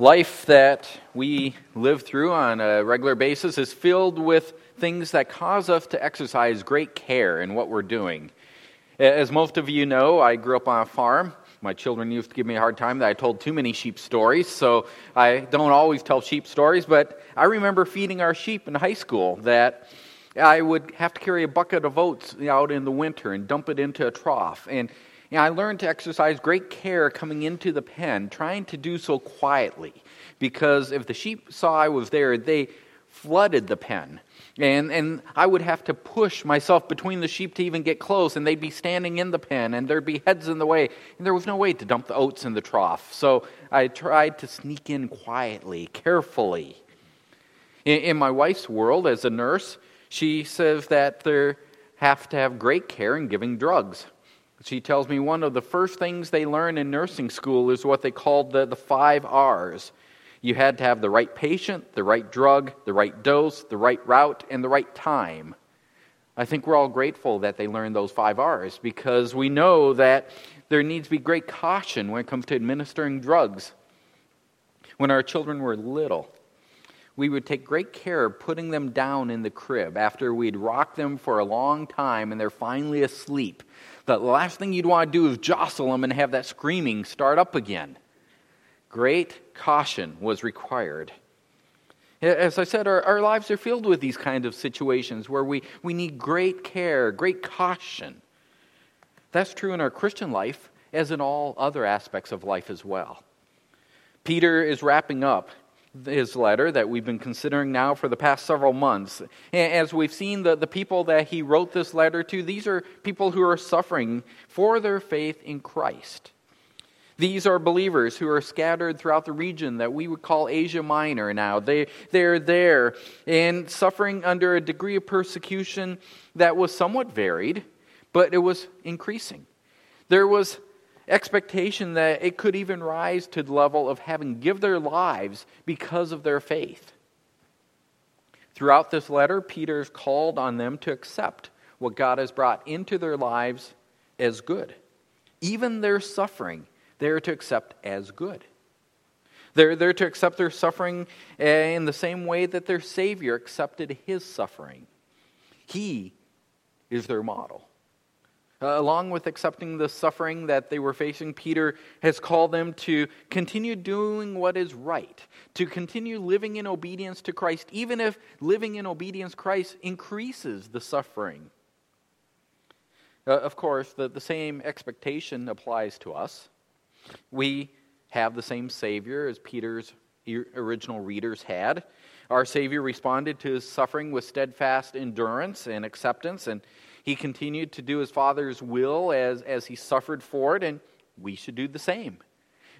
Life that we live through on a regular basis is filled with things that cause us to exercise great care in what we're doing. As most of you know, I grew up on a farm. My children used to give me a hard time that I told too many sheep stories, so I don't always tell sheep stories, but I remember feeding our sheep in high school that I would have to carry a bucket of oats out in the winter and dump it into a trough. And you know, I learned to exercise great care coming into the pen, trying to do so quietly, because if the sheep saw I was there, they flooded the pen. And, and I would have to push myself between the sheep to even get close, and they'd be standing in the pen, and there'd be heads in the way. And there was no way to dump the oats in the trough. So I tried to sneak in quietly, carefully. In, in my wife's world, as a nurse, she says that they have to have great care in giving drugs. She tells me one of the first things they learn in nursing school is what they called the, the five R's. You had to have the right patient, the right drug, the right dose, the right route, and the right time. I think we're all grateful that they learned those five R's because we know that there needs to be great caution when it comes to administering drugs. When our children were little, we would take great care of putting them down in the crib after we'd rocked them for a long time and they're finally asleep the last thing you'd want to do is jostle them and have that screaming start up again. Great caution was required. As I said, our, our lives are filled with these kinds of situations where we, we need great care, great caution. That's true in our Christian life as in all other aspects of life as well. Peter is wrapping up his letter that we've been considering now for the past several months. As we've seen, the, the people that he wrote this letter to, these are people who are suffering for their faith in Christ. These are believers who are scattered throughout the region that we would call Asia Minor now. They, they're there and suffering under a degree of persecution that was somewhat varied, but it was increasing. There was expectation that it could even rise to the level of having give their lives because of their faith. Throughout this letter, Peter's called on them to accept what God has brought into their lives as good. Even their suffering, they're to accept as good. They're, they're to accept their suffering in the same way that their Savior accepted his suffering. He is their model. Uh, along with accepting the suffering that they were facing, Peter has called them to continue doing what is right, to continue living in obedience to Christ, even if living in obedience Christ increases the suffering. Uh, of course, the, the same expectation applies to us. We have the same Savior as Peter's original readers had. Our Savior responded to his suffering with steadfast endurance and acceptance, and he continued to do his Father's will as, as he suffered for it, and we should do the same.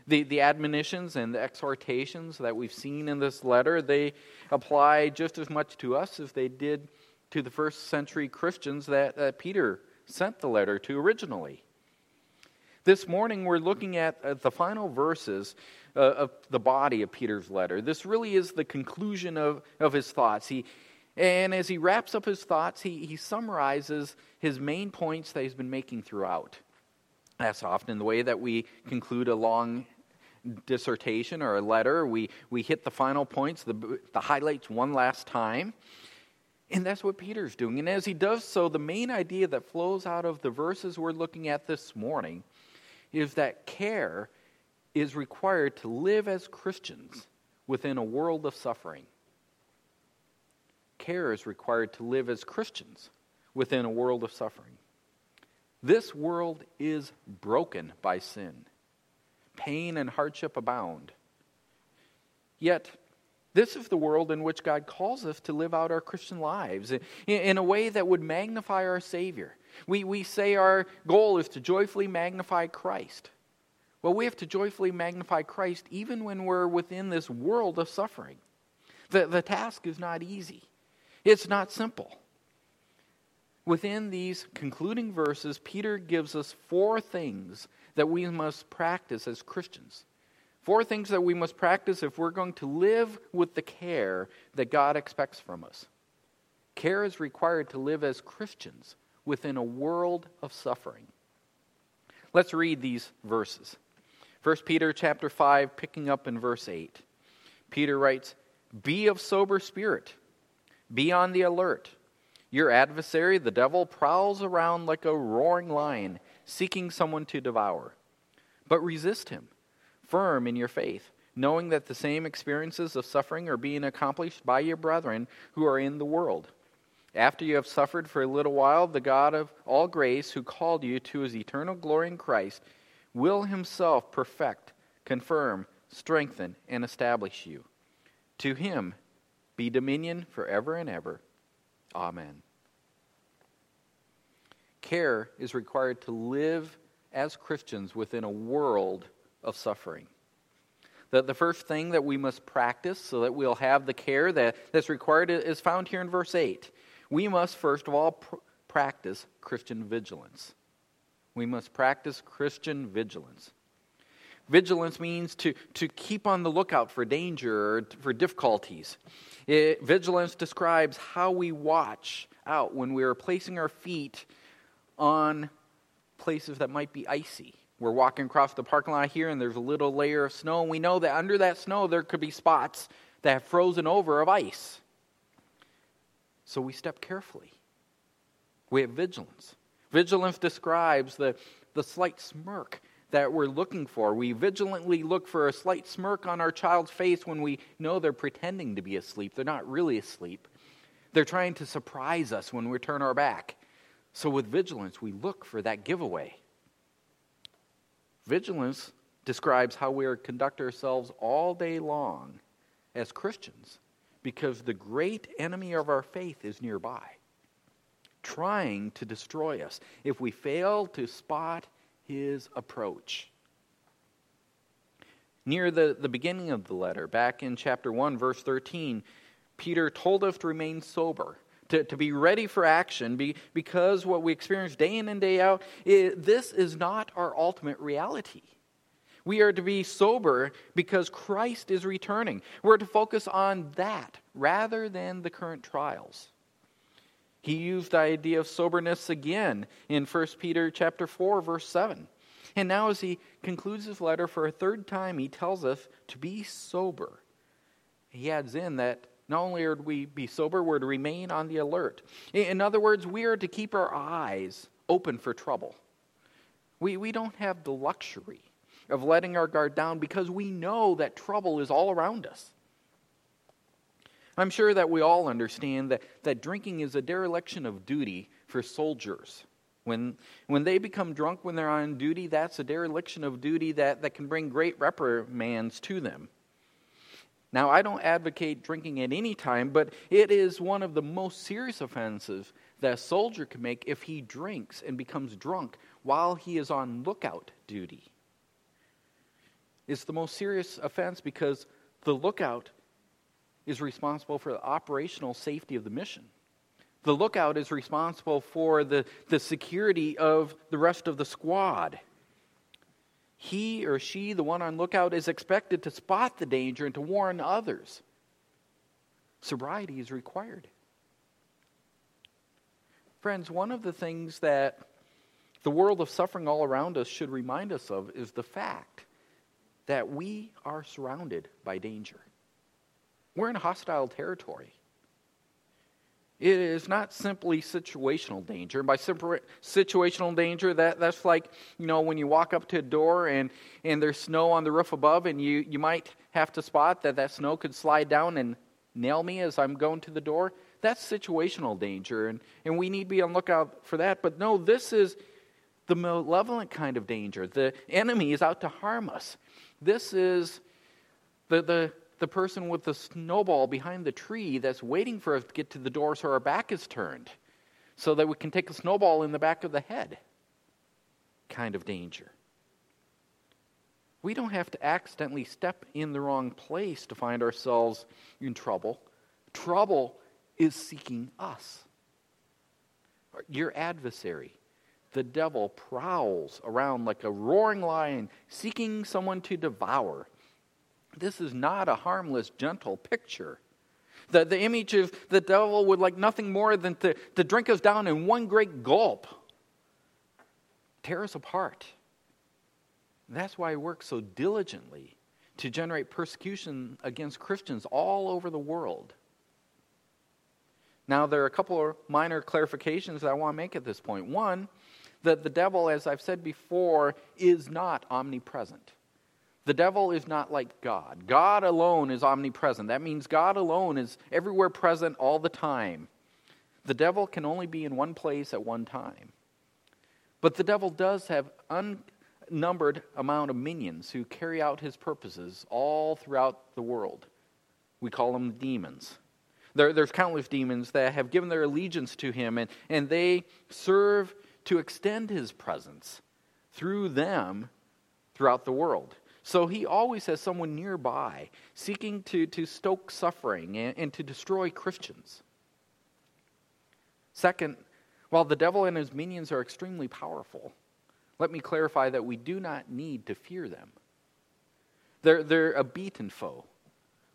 The, the admonitions and the exhortations that we've seen in this letter, they apply just as much to us as they did to the first century Christians that, that Peter sent the letter to originally. This morning, we're looking at, at the final verses uh, of the body of Peter's letter. This really is the conclusion of, of his thoughts. He, and as he wraps up his thoughts, he, he summarizes his main points that he's been making throughout. That's often the way that we conclude a long dissertation or a letter. We, we hit the final points, the, the highlights one last time. And that's what Peter's doing. And as he does so, the main idea that flows out of the verses we're looking at this morning is that care is required to live as Christians within a world of suffering care is required to live as Christians within a world of suffering. This world is broken by sin. Pain and hardship abound. Yet, this is the world in which God calls us to live out our Christian lives in, a way that would magnify our Savior. We, we say our goal is to joyfully magnify Christ. Well, we have to joyfully magnify Christ even when we're within this world of suffering. The, the task is not easy. It's not simple. Within these concluding verses, Peter gives us four things that we must practice as Christians. Four things that we must practice if we're going to live with the care that God expects from us. Care is required to live as Christians within a world of suffering. Let's read these verses. 1 Peter chapter 5 picking up in verse 8. Peter writes, Be of sober spirit, be on the alert. Your adversary, the devil, prowls around like a roaring lion, seeking someone to devour. But resist him, firm in your faith, knowing that the same experiences of suffering are being accomplished by your brethren who are in the world. After you have suffered for a little while, the God of all grace, who called you to his eternal glory in Christ, will himself perfect, confirm, strengthen, and establish you. To him be dominion forever and ever. Amen. Care is required to live as Christians within a world of suffering. The, the first thing that we must practice so that we'll have the care that, that's required is found here in verse 8. We must, first of all, pr- practice Christian vigilance. We must practice Christian vigilance. Vigilance means to, to keep on the lookout for danger or for difficulties. It, vigilance describes how we watch out when we are placing our feet on places that might be icy. We're walking across the parking lot here and there's a little layer of snow, and we know that under that snow there could be spots that have frozen over of ice. So we step carefully. We have vigilance. Vigilance describes the, the slight smirk that we're looking for. We vigilantly look for a slight smirk on our child's face when we know they're pretending to be asleep. They're not really asleep. They're trying to surprise us when we turn our back. So, with vigilance, we look for that giveaway. Vigilance describes how we conduct ourselves all day long as Christians because the great enemy of our faith is nearby, trying to destroy us if we fail to spot his approach. Near the, the beginning of the letter, back in chapter 1, verse 13, Peter told us to remain sober to, to be ready for action be, because what we experience day in and day out, it, this is not our ultimate reality. We are to be sober because Christ is returning. We're to focus on that rather than the current trials. He used the idea of soberness again in 1 Peter chapter 4 verse 7. And now as he concludes his letter for a third time, he tells us to be sober. He adds in that not only are we be sober, we're to remain on the alert. In other words, we are to keep our eyes open for trouble. We, we don't have the luxury of letting our guard down because we know that trouble is all around us. I'm sure that we all understand that, that drinking is a dereliction of duty for soldiers. When, when they become drunk when they're on duty, that's a dereliction of duty that, that can bring great reprimands to them. Now, I don't advocate drinking at any time, but it is one of the most serious offenses that a soldier can make if he drinks and becomes drunk while he is on lookout duty. It's the most serious offense because the lookout is responsible for the operational safety of the mission. The lookout is responsible for the, the security of the rest of the squad he or she, the one on lookout, is expected to spot the danger and to warn others. Sobriety is required. Friends, one of the things that the world of suffering all around us should remind us of is the fact that we are surrounded by danger. We're in hostile territory. It is not simply situational danger. And by situational danger, that, that's like, you know, when you walk up to a door and, and there's snow on the roof above, and you, you might have to spot that that snow could slide down and nail me as I'm going to the door. That's situational danger, and, and we need to be on lookout for that. But no, this is the malevolent kind of danger. The enemy is out to harm us. This is the, the the person with the snowball behind the tree that's waiting for us to get to the door so our back is turned, so that we can take a snowball in the back of the head kind of danger. We don't have to accidentally step in the wrong place to find ourselves in trouble. Trouble is seeking us. Your adversary, the devil, prowls around like a roaring lion, seeking someone to devour. This is not a harmless, gentle picture. The, the image of the devil would like nothing more than to, to drink us down in one great gulp, tear us apart. That's why he works so diligently to generate persecution against Christians all over the world. Now, there are a couple of minor clarifications that I want to make at this point. One, that the devil, as I've said before, is not omnipresent. The devil is not like God. God alone is omnipresent. That means God alone is everywhere present all the time. The devil can only be in one place at one time. But the devil does have unnumbered amount of minions who carry out his purposes all throughout the world. We call them demons. There, there's countless demons that have given their allegiance to him, and, and they serve to extend his presence through them throughout the world. So he always has someone nearby seeking to, to stoke suffering and, and to destroy Christians. Second, while the devil and his minions are extremely powerful, let me clarify that we do not need to fear them. They're, they're a beaten foe.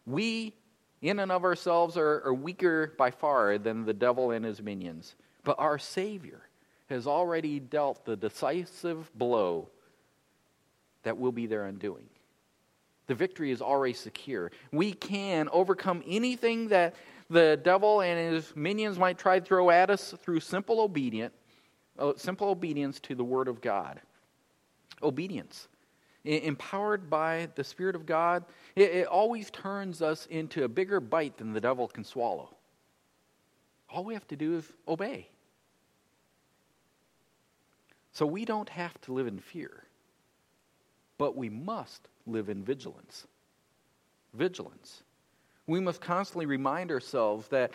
We, in and of ourselves, are, are weaker by far than the devil and his minions. But our Savior has already dealt the decisive blow that will be their undoing. The victory is already secure. We can overcome anything that the devil and his minions might try to throw at us through simple obedience, uh, simple obedience to the word of God. Obedience. Empowered by the Spirit of God, it, it always turns us into a bigger bite than the devil can swallow. All we have to do is obey. So we don't have to live in fear, but we must live in vigilance. Vigilance. We must constantly remind ourselves that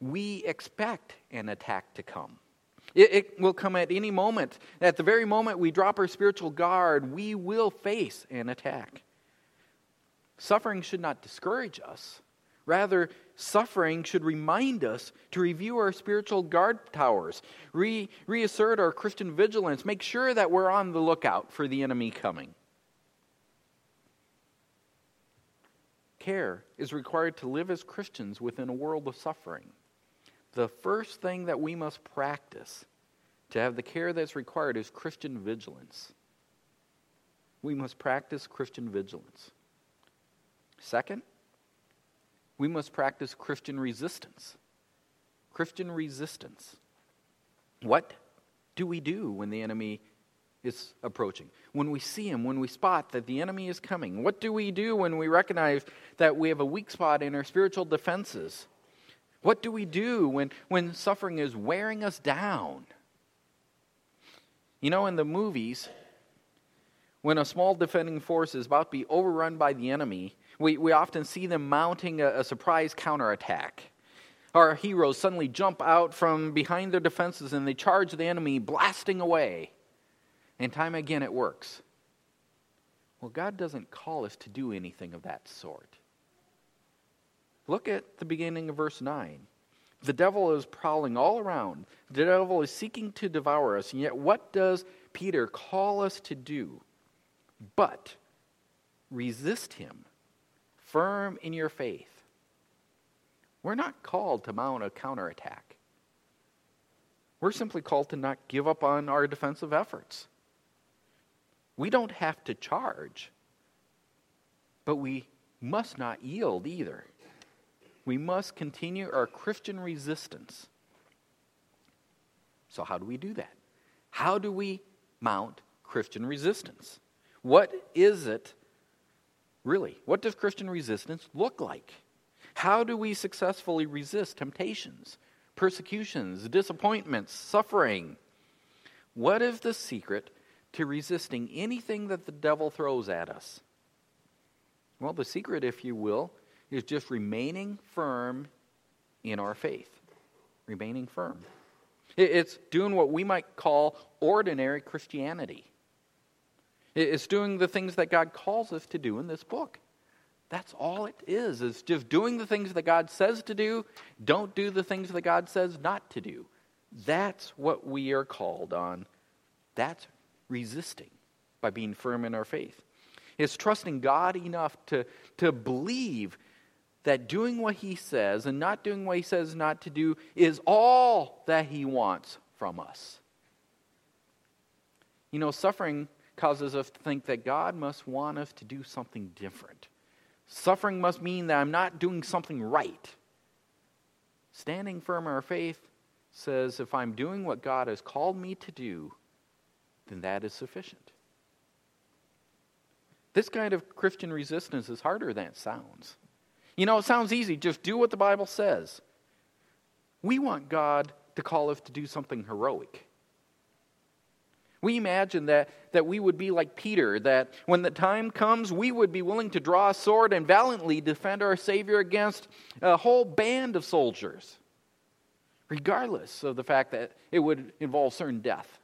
we expect an attack to come. It, it, will come at any moment. At the very moment we drop our spiritual guard, we will face an attack. Suffering should not discourage us. Rather, suffering should remind us to review our spiritual guard towers, re- reassert our Christian vigilance, make sure that we're on the lookout for the enemy coming. Care is required to live as Christians within a world of suffering. The first thing that we must practice to have the care that's required is Christian vigilance. We must practice Christian vigilance. Second, we must practice Christian resistance. Christian resistance. What do we do when the enemy is approaching? When we see him, when we spot that the enemy is coming? What do we do when we recognize that we have a weak spot in our spiritual defenses? What do we do when, when suffering is wearing us down? You know, in the movies, when a small defending force is about to be overrun by the enemy, we, we often see them mounting a, a surprise counterattack. Our heroes suddenly jump out from behind their defenses and they charge the enemy, blasting away. And time again it works. Well, God doesn't call us to do anything of that sort. Look at the beginning of verse 9. The devil is prowling all around. The devil is seeking to devour us. And yet, what does Peter call us to do? But resist him firm in your faith. We're not called to mount a counterattack. We're simply called to not give up on our defensive efforts. We don't have to charge, but we must not yield either. We must continue our Christian resistance. So, how do we do that? How do we mount Christian resistance? What is it Really, what does Christian resistance look like? How do we successfully resist temptations, persecutions, disappointments, suffering? What is the secret to resisting anything that the devil throws at us? Well, the secret, if you will, is just remaining firm in our faith. Remaining firm. It's doing what we might call ordinary Christianity. It's doing the things that God calls us to do in this book. That's all it is, It's just doing the things that God says to do. Don't do the things that God says not to do. That's what we are called on. That's resisting by being firm in our faith. It's trusting God enough to, to believe that doing what He says and not doing what He says not to do is all that He wants from us. You know, suffering causes us to think that God must want us to do something different Suffering must mean that I'm not doing something right. Standing firm in our faith says if I'm doing what God has called me to do, then that is sufficient. This kind of Christian resistance is harder than it sounds. You know, it sounds easy. Just do what the Bible says. We want God to call us to do something heroic. We imagine that, that we would be like Peter, that when the time comes, we would be willing to draw a sword and valiantly defend our Savior against a whole band of soldiers, regardless of the fact that it would involve certain death.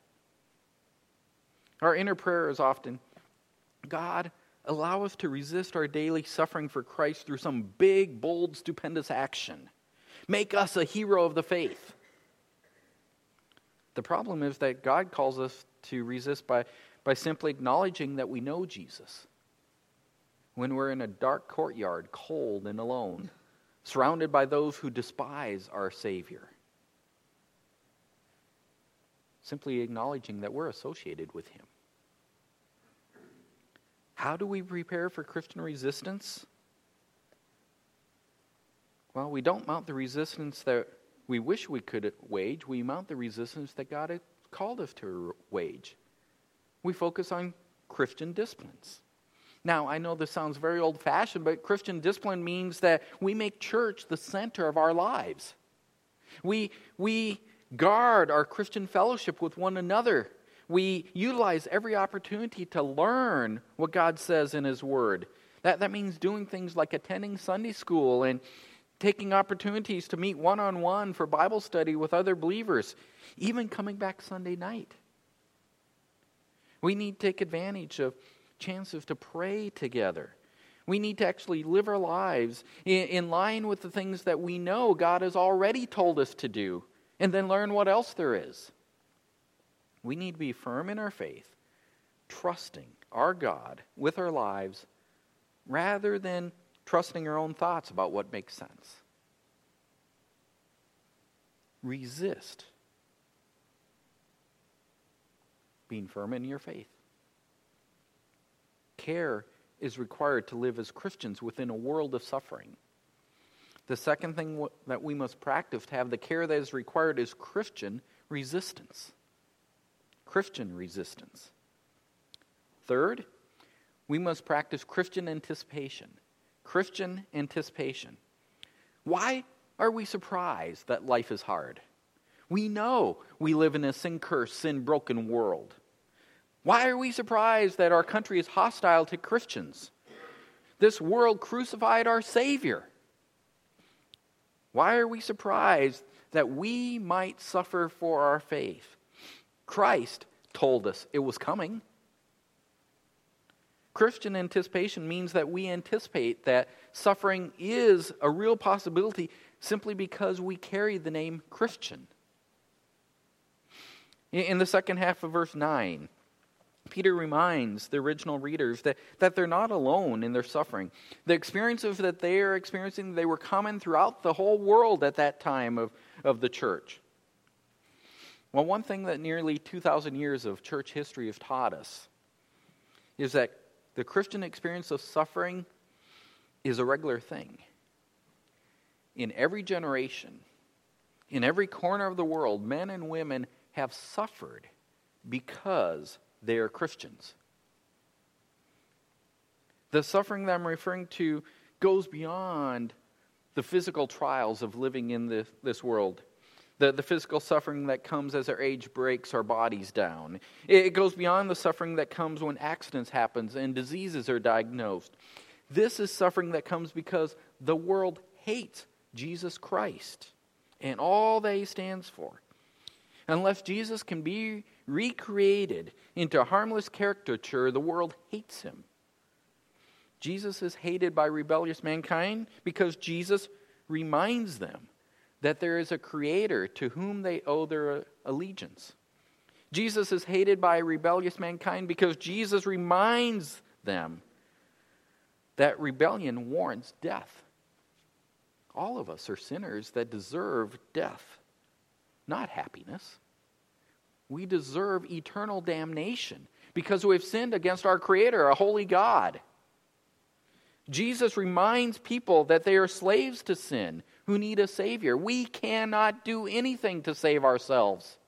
Our inner prayer is often God, allow us to resist our daily suffering for Christ through some big, bold, stupendous action. Make us a hero of the faith. The problem is that God calls us to resist by, by simply acknowledging that we know Jesus. When we're in a dark courtyard, cold and alone, surrounded by those who despise our Savior. Simply acknowledging that we're associated with Him. How do we prepare for Christian resistance? Well, we don't mount the resistance that we wish we could wage, we mount the resistance that God has called us to wage. We focus on Christian disciplines. Now, I know this sounds very old fashioned, but Christian discipline means that we make church the center of our lives. We, we guard our Christian fellowship with one another. We utilize every opportunity to learn what God says in His Word. That, that means doing things like attending Sunday school and taking opportunities to meet one on one for Bible study with other believers, even coming back Sunday night. We need to take advantage of chances to pray together. We need to actually live our lives in, in, line with the things that we know God has already told us to do, and then learn what else there is. We need to be firm in our faith, trusting our God with our lives rather than trusting our own thoughts about what makes sense. Resist being firm in your faith. Care is required to live as Christians within a world of suffering. The second thing that we must practice to have the care that is required is Christian resistance. Christian resistance. Third, we must practice Christian anticipation. Christian anticipation. Why are we surprised that life is hard? We know we live in a sin cursed, sin broken world. Why are we surprised that our country is hostile to Christians? This world crucified our Savior. Why are we surprised that we might suffer for our faith? Christ told us it was coming. Christian anticipation means that we anticipate that suffering is a real possibility simply because we carry the name Christian. In the second half of verse 9, Peter reminds the original readers that, that they're not alone in their suffering. The experiences that they are experiencing, they were common throughout the whole world at that time of, of the church. Well, one thing that nearly 2,000 years of church history have taught us is that the Christian experience of suffering is a regular thing. In every generation, in every corner of the world, men and women have suffered because they are Christians. The suffering that I'm referring to goes beyond the physical trials of living in the, this world the, the physical suffering that comes as our age breaks our bodies down. It, it goes beyond the suffering that comes when accidents happen and diseases are diagnosed. This is suffering that comes because the world hates Jesus Christ and all that he stands for. Unless Jesus can be recreated into harmless caricature, the world hates him. Jesus is hated by rebellious mankind because Jesus reminds them that there is a creator to whom they owe their allegiance. Jesus is hated by rebellious mankind because Jesus reminds them that rebellion warrants death. All of us are sinners that deserve death, not happiness. We deserve eternal damnation because we have sinned against our Creator, a holy God. Jesus reminds people that they are slaves to sin who need a Savior. We cannot do anything to save ourselves.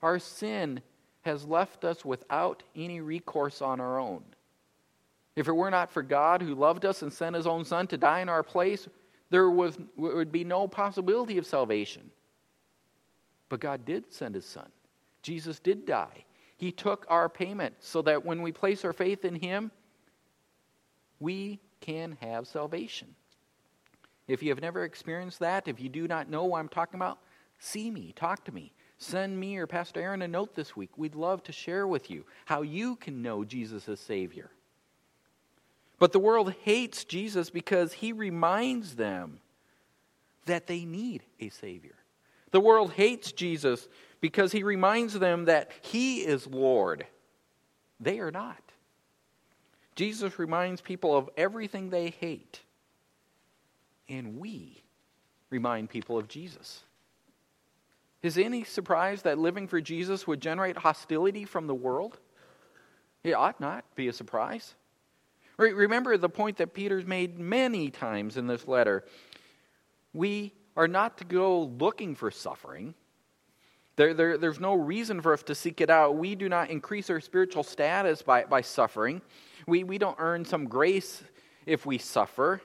Our sin has left us without any recourse on our own. If it were not for God who loved us and sent his own Son to die in our place, there was, would be no possibility of salvation. But God did send his Son. Jesus did die. He took our payment so that when we place our faith in him, we can have salvation. If you have never experienced that, if you do not know what I'm talking about, see me, talk to me. Send me or Pastor Aaron a note this week. We'd love to share with you how you can know Jesus as Savior. But the world hates Jesus because he reminds them that they need a Savior. The world hates Jesus because he reminds them that he is Lord. They are not. Jesus reminds people of everything they hate. And we remind people of Jesus. Is any surprise that living for Jesus would generate hostility from the world? It ought not be a surprise. Remember the point that Peter's made many times in this letter. We are not to go looking for suffering. There, there, there's no reason for us to seek it out. We do not increase our spiritual status by, by suffering. We, we don't earn some grace if we suffer.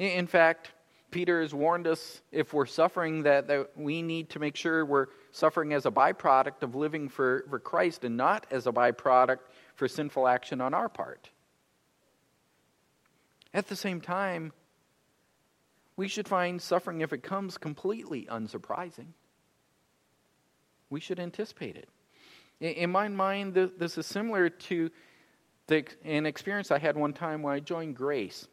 In fact, Peter has warned us if we're suffering that, that we need to make sure we're suffering as a byproduct of living for, for Christ and not as a byproduct for sinful action on our part. At the same time, we should find suffering, if it comes, completely unsurprising. We should anticipate it. In my mind, this is similar to the, an experience I had one time when I joined Grace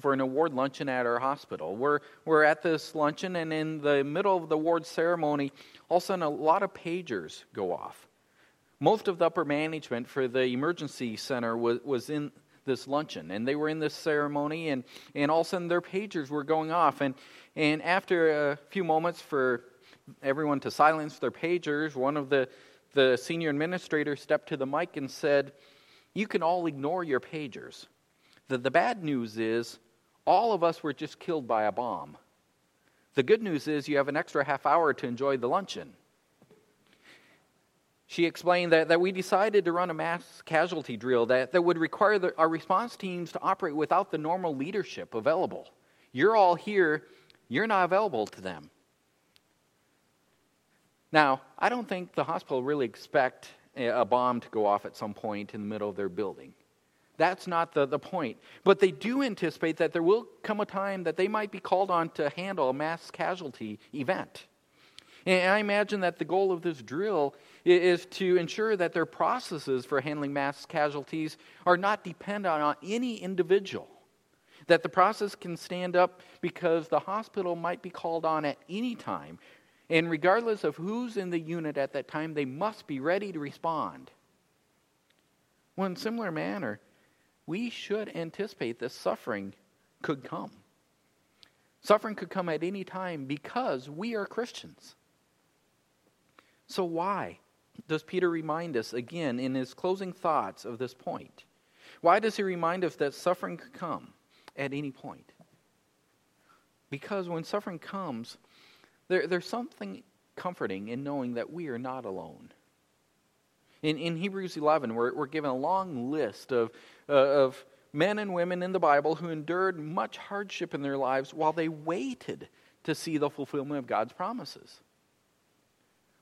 for an award luncheon at our hospital. We're, we're at this luncheon, and in the middle of the award ceremony, all of a sudden a lot of pagers go off. Most of the upper management for the emergency center was, was in this luncheon. And they were in this ceremony, and, and all of a sudden their pagers were going off. And, and after a few moments for everyone to silence their pagers, one of the, the senior administrators stepped to the mic and said, You can all ignore your pagers. The, the bad news is, all of us were just killed by a bomb. The good news is, you have an extra half hour to enjoy the luncheon. She explained that, that we decided to run a mass casualty drill that, that would require the, our response teams to operate without the normal leadership available. You're all here, you're not available to them. Now, I don't think the hospital really expect a bomb to go off at some point in the middle of their building. That's not the, the point. But they do anticipate that there will come a time that they might be called on to handle a mass casualty event. And I imagine that the goal of this drill is to ensure that their processes for handling mass casualties are not dependent on any individual. That the process can stand up because the hospital might be called on at any time. And regardless of who's in the unit at that time, they must be ready to respond. Well, in similar manner, we should anticipate that suffering could come. Suffering could come at any time because we are Christians. So, why does Peter remind us again in his closing thoughts of this point? Why does he remind us that suffering could come at any point? Because when suffering comes, there, there's something comforting in knowing that we are not alone. In, in Hebrews 11, we're, we're given a long list of, uh, of men and women in the Bible who endured much hardship in their lives while they waited to see the fulfillment of God's promises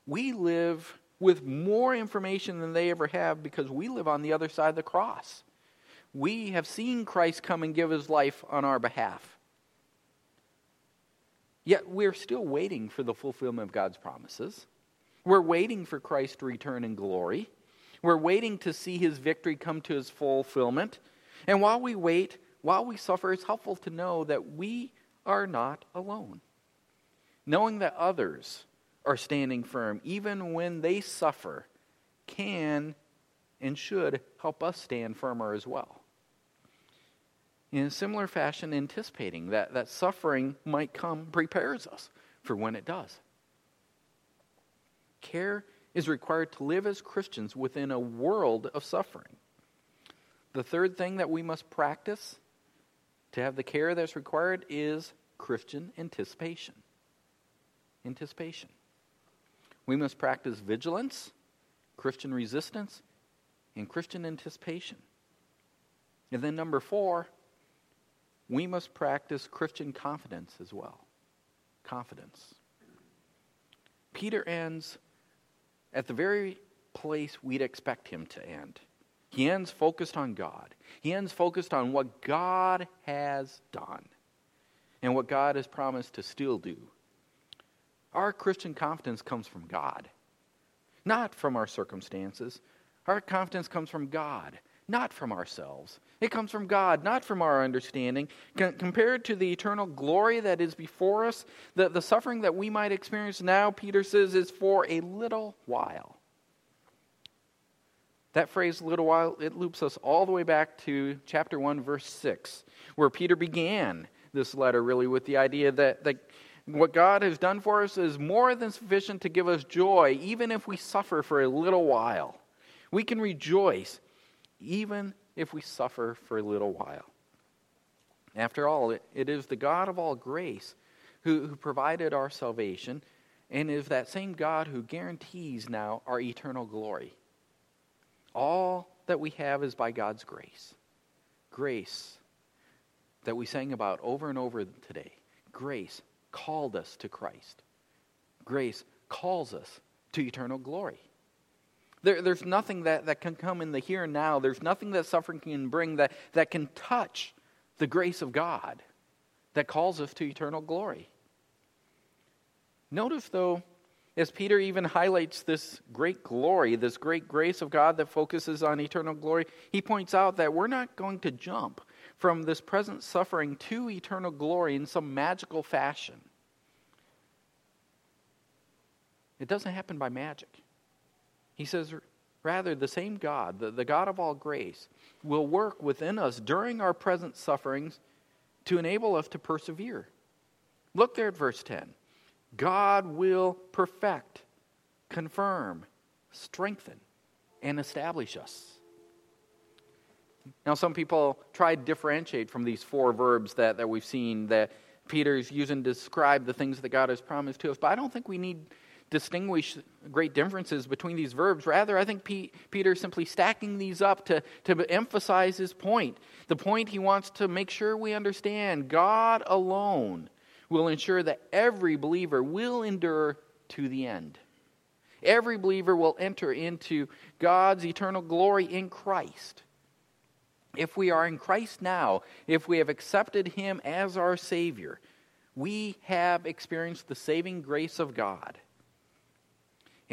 we live with more information than they ever have because we live on the other side of the cross. We have seen Christ come and give his life on our behalf. Yet we're still waiting for the fulfillment of God's promises. We're waiting for Christ to return in glory. We're waiting to see his victory come to his fulfillment. And while we wait, while we suffer, it's helpful to know that we are not alone. Knowing that others are standing firm, even when they suffer, can and should help us stand firmer as well. In a similar fashion, anticipating that, that suffering might come prepares us for when it does. Care is required to live as Christians within a world of suffering. The third thing that we must practice to have the care that's required is Christian anticipation. Anticipation. We must practice vigilance, Christian resistance, and Christian anticipation. And then, number four, we must practice Christian confidence as well. Confidence. Peter ends at the very place we'd expect him to end. He ends focused on God. He ends focused on what God has done and what God has promised to still do. Our Christian confidence comes from God, not from our circumstances. Our confidence comes from God, not from ourselves. It comes from God, not from our understanding. C- compared to the eternal glory that is before us, the, the suffering that we might experience now, Peter says, is for a little while. That phrase, little while, it loops us all the way back to chapter 1, verse 6, where Peter began this letter really with the idea that, that what God has done for us is more than sufficient to give us joy, even if we suffer for a little while. We can rejoice, even if we suffer for a little while. After all, it, it is the God of all grace who, who provided our salvation, and is that same God who guarantees now our eternal glory. All that we have is by God's grace. Grace that we sang about over and over today. Grace called us to Christ. Grace calls us to eternal glory. There, there's nothing that, that can come in the here and now. There's nothing that suffering can bring that, that can touch the grace of God that calls us to eternal glory. Notice, though, as Peter even highlights this great glory, this great grace of God that focuses on eternal glory, he points out that we're not going to jump from this present suffering to eternal glory in some magical fashion. It doesn't happen by magic. He says, rather, the same God, the, the God of all grace, will work within us during our present sufferings to enable us to persevere. Look there at verse 10. God will perfect, confirm, strengthen, and establish us. Now, some people try to differentiate from these four verbs that, that we've seen that Peter's using to describe the things that God has promised to us, but I don't think we need distinguish great differences between these verbs. Rather, I think Peter is simply stacking these up to, to emphasize his point. The point he wants to make sure we understand God alone will ensure that every believer will endure to the end. Every believer will enter into God's eternal glory in Christ. If we are in Christ now, if we have accepted Him as our Savior, we have experienced the saving grace of God.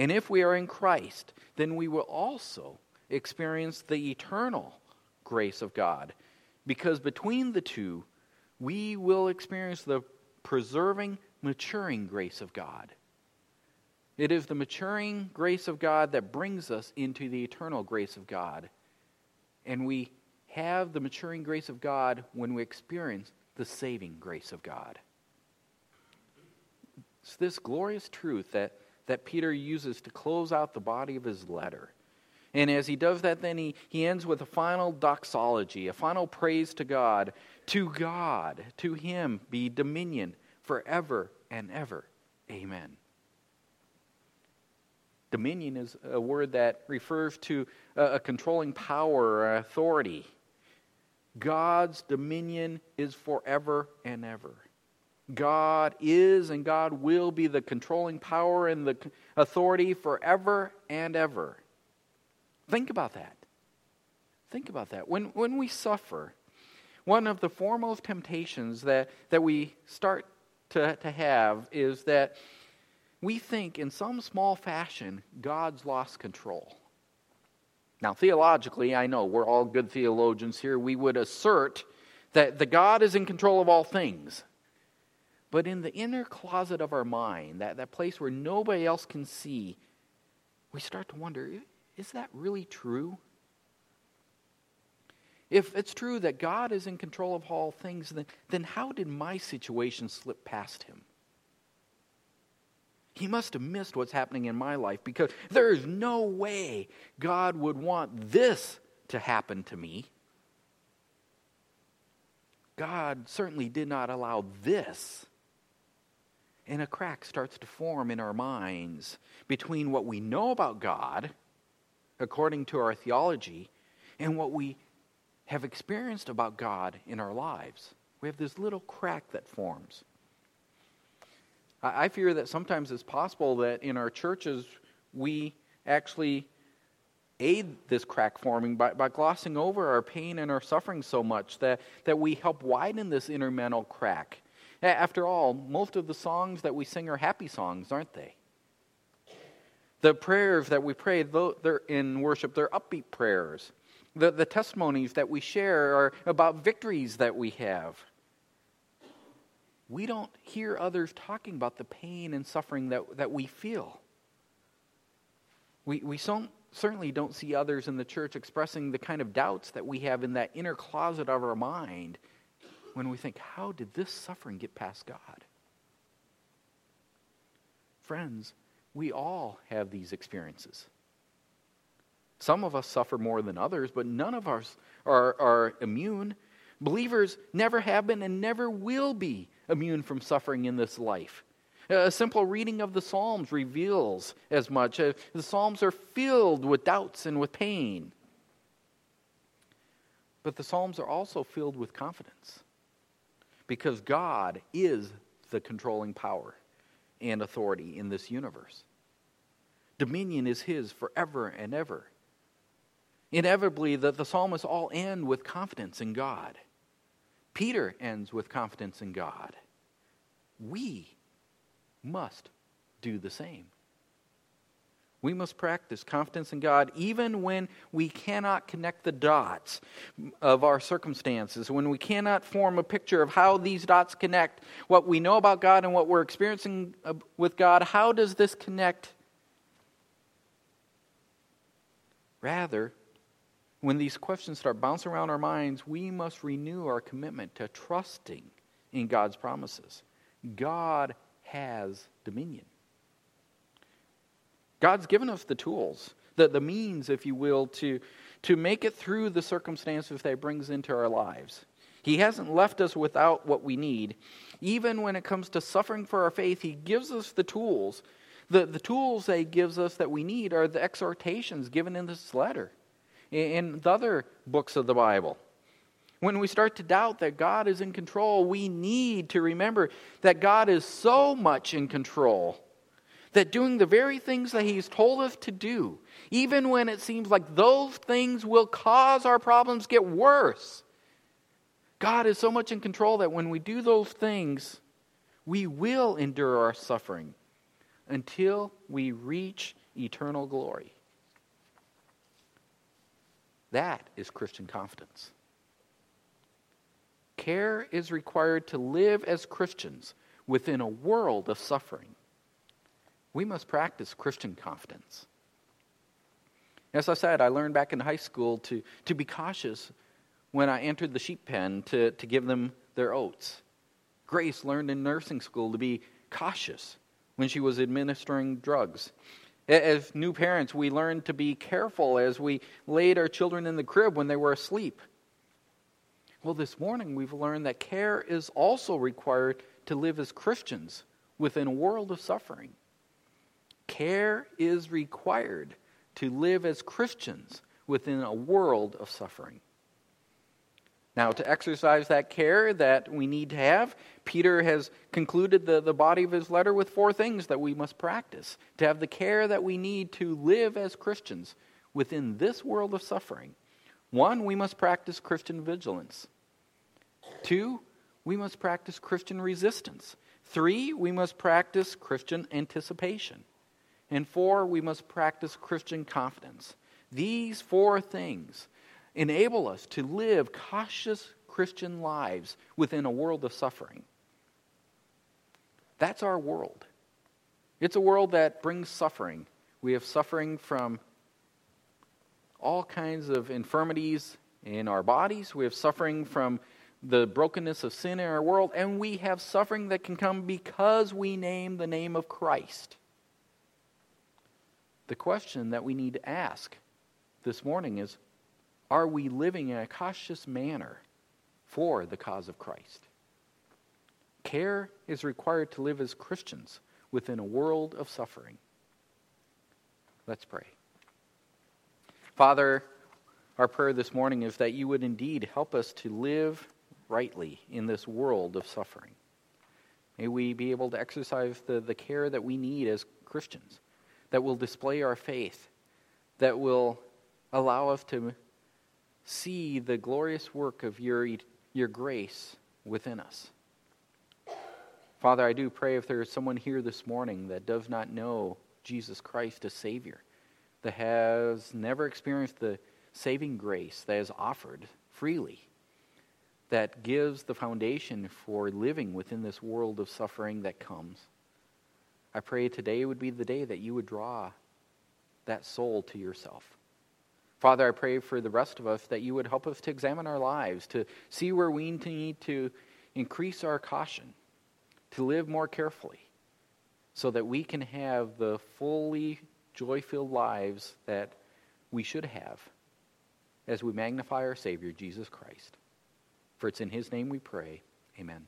And if we are in Christ, then we will also experience the eternal grace of God. Because between the two, we will experience the preserving, maturing grace of God. It is the maturing grace of God that brings us into the eternal grace of God. And we have the maturing grace of God when we experience the saving grace of God. It's this glorious truth that, that Peter uses to close out the body of his letter. And as he does that, then he, he ends with a final doxology, a final praise to God. To God, to him be dominion forever and ever. Amen. Dominion is a word that refers to a, a controlling power or authority. God's dominion is forever and ever. God is and God will be the controlling power and the authority forever and ever. Think about that. Think about that. When, when we suffer, one of the foremost temptations that, that we start to, to have is that we think in some small fashion God's lost control. Now, theologically, I know we're all good theologians here. We would assert that the God is in control of all things. But in the inner closet of our mind, that, that place where nobody else can see, we start to wonder is that really true? If it's true that God is in control of all things, then, then how did my situation slip past him? He must have missed what's happening in my life because there is no way God would want this to happen to me. God certainly did not allow this. And a crack starts to form in our minds between what we know about God, according to our theology, and what we have experienced about God in our lives. We have this little crack that forms. I fear that sometimes it's possible that in our churches we actually aid this crack forming by, by glossing over our pain and our suffering so much that, that we help widen this intermental crack. After all, most of the songs that we sing are happy songs, aren't they? The prayers that we pray they're in worship, they're upbeat prayers. The, the testimonies that we share are about victories that we have. We don't hear others talking about the pain and suffering that, that we feel. We, we certainly don't see others in the church expressing the kind of doubts that we have in that inner closet of our mind when we think, how did this suffering get past God? Friends, we all have these experiences. Some of us suffer more than others, but none of us are, are immune. Believers never have been and never will be immune from suffering in this life. A simple reading of the Psalms reveals as much. The Psalms are filled with doubts and with pain. But the Psalms are also filled with confidence because God is the controlling power and authority in this universe. Dominion is His forever and ever. Inevitably, the, the psalmists all end with confidence in God. Peter ends with confidence in God. We must do the same. We must practice confidence in God even when we cannot connect the dots of our circumstances, when we cannot form a picture of how these dots connect, what we know about God and what we're experiencing uh, with God. How does this connect? Rather, when these questions start bouncing around our minds, we must renew our commitment to trusting in God's promises. God has dominion. God's given us the tools, the, the means, if you will, to, to make it through the circumstances that brings into our lives. He hasn't left us without what we need. Even when it comes to suffering for our faith, He gives us the tools. The, the tools that He gives us that we need are the exhortations given in this letter, in the other books of the Bible. When we start to doubt that God is in control, we need to remember that God is so much in control that doing the very things that He's told us to do, even when it seems like those things will cause our problems get worse, God is so much in control that when we do those things, we will endure our suffering until we reach eternal glory. That is Christian confidence. Care is required to live as Christians within a world of suffering. We must practice Christian confidence. As I said, I learned back in high school to, to be cautious when I entered the sheep pen to, to give them their oats. Grace learned in nursing school to be cautious when she was administering drugs. As new parents, we learned to be careful as we laid our children in the crib when they were asleep. Well, this morning we've learned that care is also required to live as Christians within a world of suffering. Care is required to live as Christians within a world of suffering. Now, to exercise that care that we need to have, Peter has concluded the, the body of his letter with four things that we must practice to have the care that we need to live as Christians within this world of suffering. One, we must practice Christian vigilance. Two, we must practice Christian resistance. Three, we must practice Christian anticipation. And four, we must practice Christian confidence. These four things enable us to live cautious Christian lives within a world of suffering. That's our world. It's a world that brings suffering. We have suffering from all kinds of infirmities in our bodies. We have suffering from the brokenness of sin in our world, and we have suffering that can come because we name the name of Christ. The question that we need to ask this morning is Are we living in a cautious manner for the cause of Christ. Care is required to live as Christians within a world of suffering. Let's pray. Father, our prayer this morning is that you would indeed help us to live rightly in this world of suffering. May we be able to exercise the, the care that we need as Christians, that will display our faith, that will allow us to see the glorious work of your, your grace within us. Father, I do pray if there is someone here this morning that does not know Jesus Christ as Savior, that has never experienced the saving grace that is offered freely, that gives the foundation for living within this world of suffering that comes. I pray today would be the day that you would draw that soul to yourself. Father, I pray for the rest of us that you would help us to examine our lives, to see where we need to increase our caution, to live more carefully, so that we can have the fully joy filled lives that we should have as we magnify our Savior, Jesus Christ. For it's in His name we pray. Amen.